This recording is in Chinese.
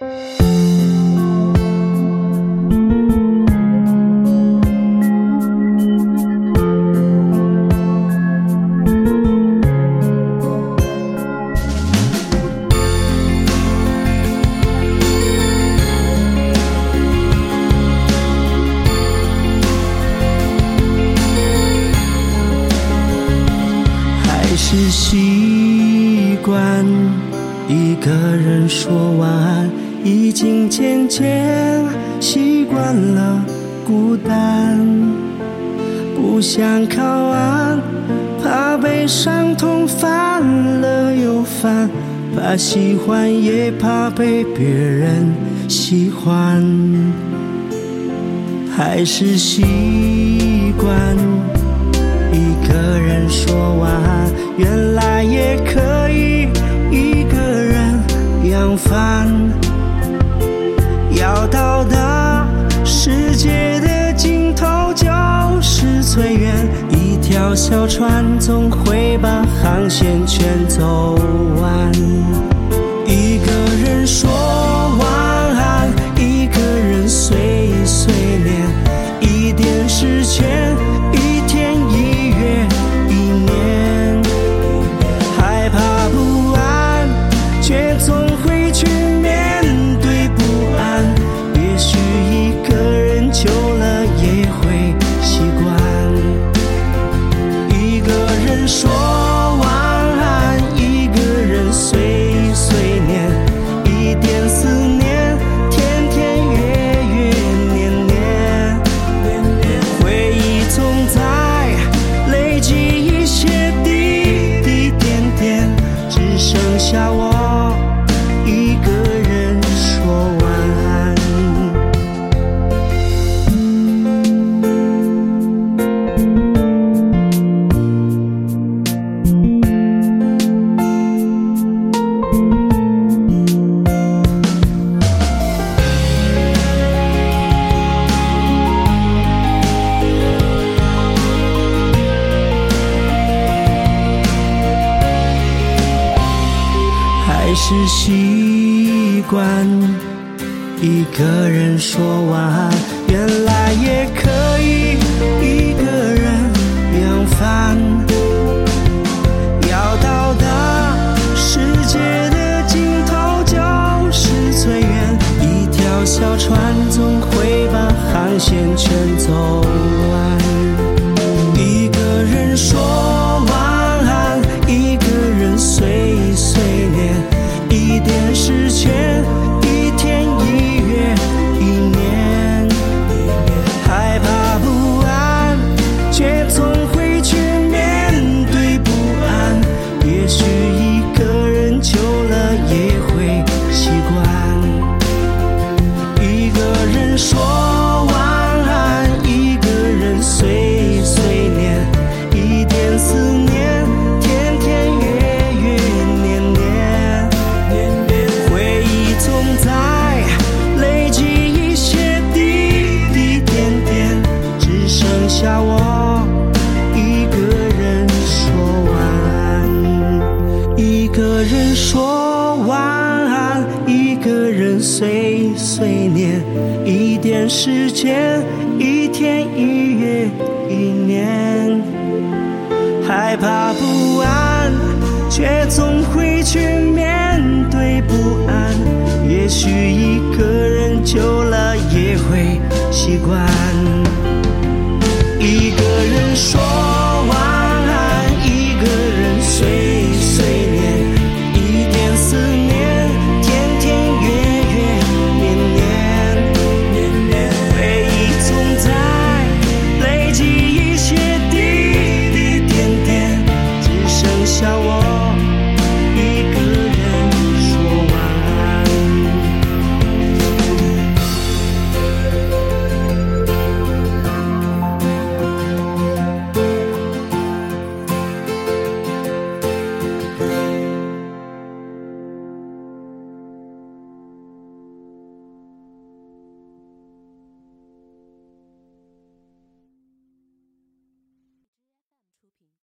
还是习惯一个人说晚安，已经渐渐习惯了孤单，不想靠岸，怕被伤痛翻了又翻，怕喜欢也怕被别人喜欢，还是习惯。一个人说晚安，原来也可以一个人扬帆。小船总会把航线全走完。还是习惯一个人说晚安，原来也可以一个人扬帆。要到达世界的尽头就是最远，一条小船总会把航线圈走个人说晚安，一个人碎碎念，一点时间，一天一月一年，害怕不安，却总会去面对不安。也许一个人久了也会习惯。